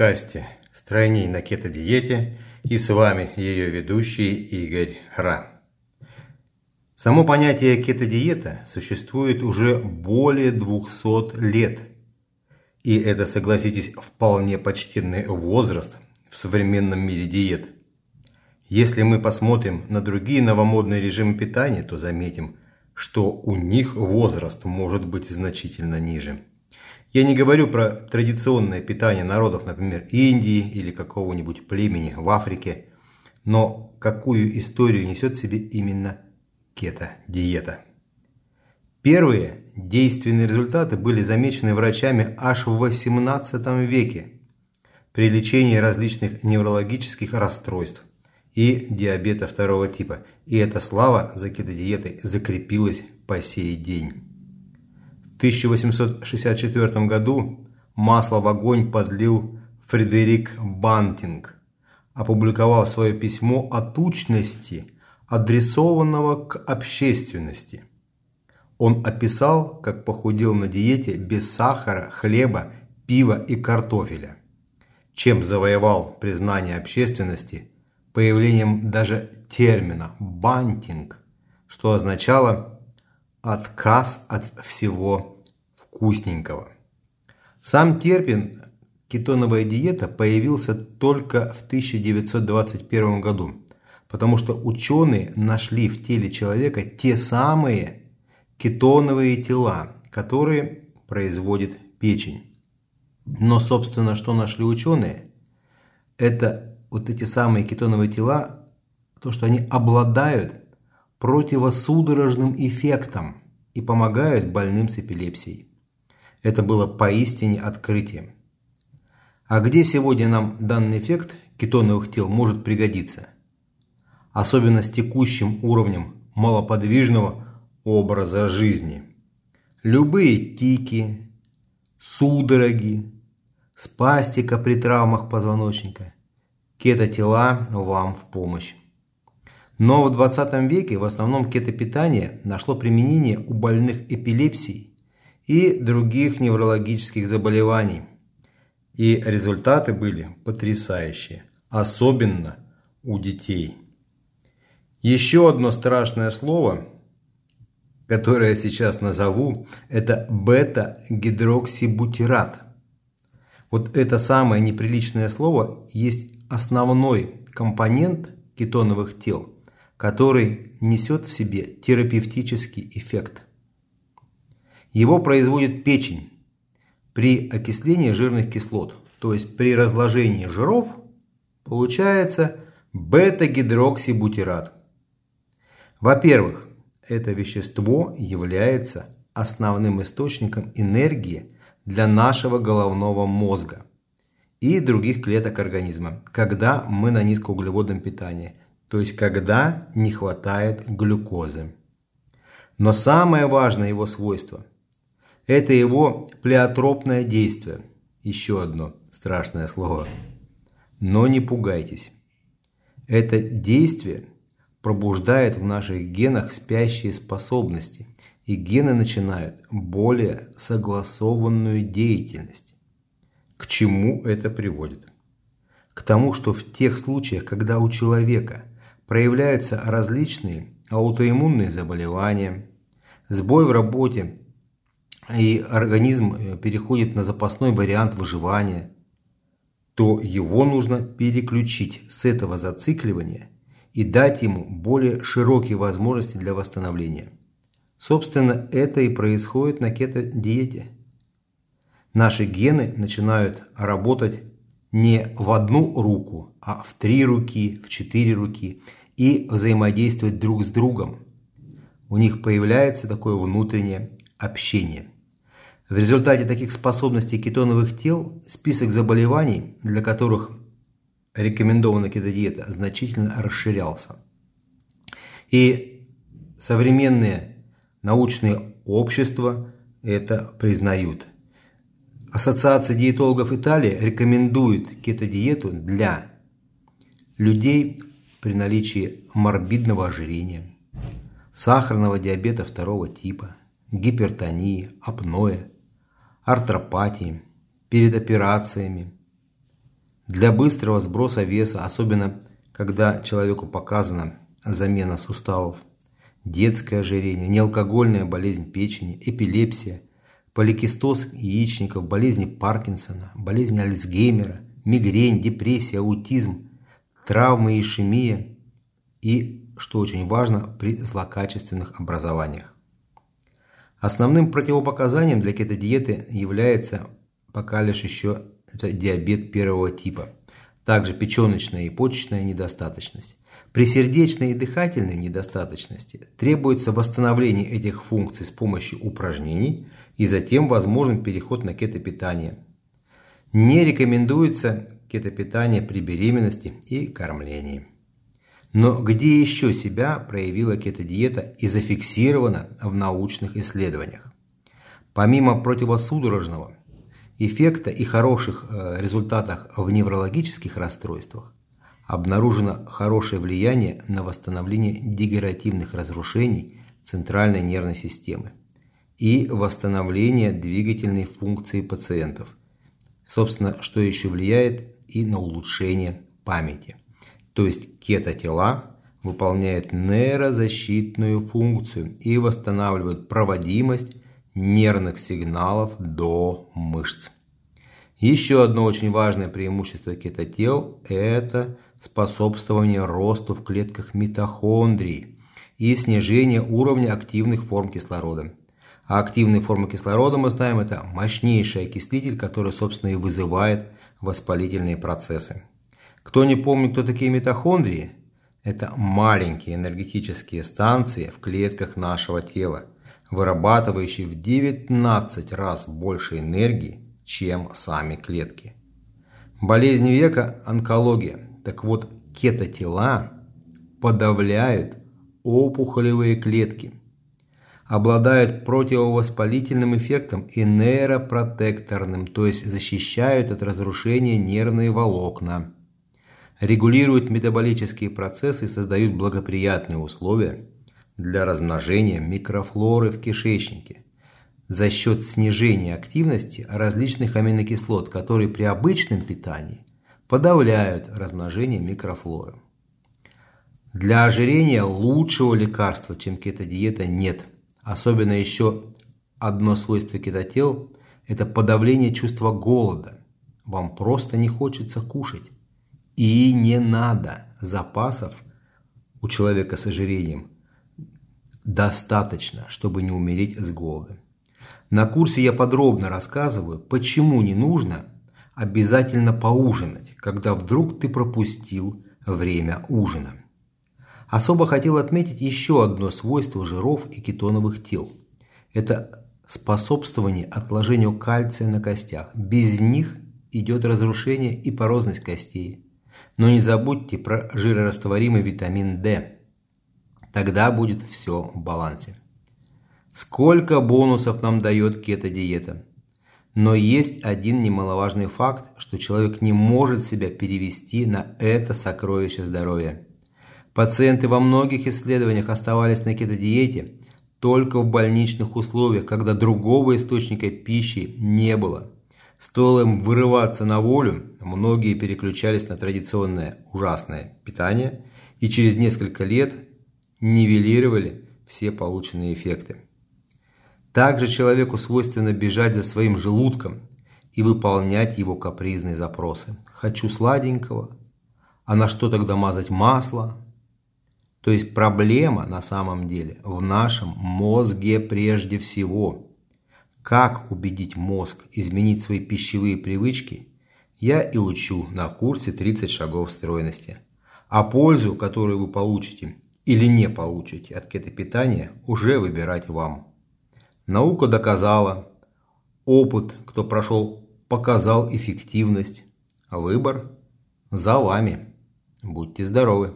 подкасте «Стройней на кето-диете» и с вами ее ведущий Игорь Ра. Само понятие кето-диета существует уже более 200 лет. И это, согласитесь, вполне почтенный возраст в современном мире диет. Если мы посмотрим на другие новомодные режимы питания, то заметим, что у них возраст может быть значительно ниже. Я не говорю про традиционное питание народов, например, Индии или какого-нибудь племени в Африке, но какую историю несет себе именно кето-диета. Первые действенные результаты были замечены врачами аж в XVIII веке при лечении различных неврологических расстройств и диабета второго типа. И эта слава за кето-диетой закрепилась по сей день. 1864 году масло в огонь подлил Фредерик Бантинг, опубликовав свое письмо о тучности, адресованного к общественности. Он описал, как похудел на диете без сахара, хлеба, пива и картофеля, чем завоевал признание общественности появлением даже термина «бантинг», что означало отказ от всего вкусненького. Сам термин кетоновая диета появился только в 1921 году, потому что ученые нашли в теле человека те самые кетоновые тела, которые производит печень. Но, собственно, что нашли ученые? Это вот эти самые кетоновые тела, то, что они обладают противосудорожным эффектом и помогают больным с эпилепсией. Это было поистине открытием. А где сегодня нам данный эффект кетоновых тел может пригодиться? Особенно с текущим уровнем малоподвижного образа жизни. Любые тики, судороги, спастика при травмах позвоночника, кетотела вам в помощь. Но в 20 веке в основном кетопитание нашло применение у больных эпилепсией и других неврологических заболеваний. И результаты были потрясающие, особенно у детей. Еще одно страшное слово, которое я сейчас назову, это бета-гидроксибутират. Вот это самое неприличное слово есть основной компонент кетоновых тел – который несет в себе терапевтический эффект. Его производит печень при окислении жирных кислот, то есть при разложении жиров получается бета-гидроксибутират. Во-первых, это вещество является основным источником энергии для нашего головного мозга и других клеток организма, когда мы на низкоуглеводном питании – то есть когда не хватает глюкозы. Но самое важное его свойство – это его плеотропное действие. Еще одно страшное слово. Но не пугайтесь. Это действие пробуждает в наших генах спящие способности, и гены начинают более согласованную деятельность. К чему это приводит? К тому, что в тех случаях, когда у человека проявляются различные аутоиммунные заболевания, сбой в работе, и организм э, переходит на запасной вариант выживания, то его нужно переключить с этого зацикливания и дать ему более широкие возможности для восстановления. Собственно, это и происходит на кето-диете. Наши гены начинают работать не в одну руку, а в три руки, в четыре руки – и взаимодействовать друг с другом. У них появляется такое внутреннее общение. В результате таких способностей кетоновых тел список заболеваний, для которых рекомендована кетодиета, значительно расширялся. И современные научные общества это признают. Ассоциация диетологов Италии рекомендует кетодиету для людей при наличии морбидного ожирения, сахарного диабета второго типа, гипертонии, апноэ, артропатии, перед операциями, Для быстрого сброса веса, особенно когда человеку показана замена суставов, детское ожирение, неалкогольная болезнь печени, эпилепсия, поликистоз яичников, болезни Паркинсона, болезнь Альцгеймера, мигрень, депрессия, аутизм, травмы ишемия и, что очень важно, при злокачественных образованиях. Основным противопоказанием для кетодиеты является пока лишь еще диабет первого типа, также печеночная и почечная недостаточность. При сердечной и дыхательной недостаточности требуется восстановление этих функций с помощью упражнений и затем возможен переход на кетопитание. Не рекомендуется кетопитание при беременности и кормлении. Но где еще себя проявила кетодиета и зафиксирована в научных исследованиях? Помимо противосудорожного эффекта и хороших э, результатах в неврологических расстройствах, обнаружено хорошее влияние на восстановление дегенеративных разрушений центральной нервной системы и восстановление двигательной функции пациентов. Собственно, что еще влияет и на улучшение памяти. То есть кетотела выполняют нейрозащитную функцию и восстанавливают проводимость нервных сигналов до мышц. Еще одно очень важное преимущество кетотел – это способствование росту в клетках митохондрий и снижение уровня активных форм кислорода. А активные формы кислорода, мы знаем, это мощнейший окислитель, который, собственно, и вызывает воспалительные процессы. Кто не помнит, кто такие митохондрии? Это маленькие энергетические станции в клетках нашего тела, вырабатывающие в 19 раз больше энергии, чем сами клетки. Болезнь века – онкология. Так вот, кетотела подавляют опухолевые клетки, обладают противовоспалительным эффектом и нейропротекторным, то есть защищают от разрушения нервные волокна регулируют метаболические процессы и создают благоприятные условия для размножения микрофлоры в кишечнике за счет снижения активности различных аминокислот, которые при обычном питании подавляют размножение микрофлоры. Для ожирения лучшего лекарства, чем кетодиета, нет. Особенно еще одно свойство кетотел – это подавление чувства голода. Вам просто не хочется кушать. И не надо запасов у человека с ожирением. Достаточно, чтобы не умереть с голода. На курсе я подробно рассказываю, почему не нужно обязательно поужинать, когда вдруг ты пропустил время ужина. Особо хотел отметить еще одно свойство жиров и кетоновых тел. Это способствование отложению кальция на костях. Без них идет разрушение и порозность костей. Но не забудьте про жирорастворимый витамин D. Тогда будет все в балансе. Сколько бонусов нам дает кето-диета? Но есть один немаловажный факт, что человек не может себя перевести на это сокровище здоровья. Пациенты во многих исследованиях оставались на кето-диете только в больничных условиях, когда другого источника пищи не было. Стоило им вырываться на волю, многие переключались на традиционное ужасное питание и через несколько лет нивелировали все полученные эффекты. Также человеку свойственно бежать за своим желудком и выполнять его капризные запросы. Хочу сладенького, а на что тогда мазать масло? То есть проблема на самом деле в нашем мозге прежде всего – как убедить мозг изменить свои пищевые привычки, я и учу на курсе 30 шагов стройности. А пользу, которую вы получите или не получите от кетопитания, уже выбирать вам. Наука доказала, опыт, кто прошел, показал эффективность, выбор за вами. Будьте здоровы!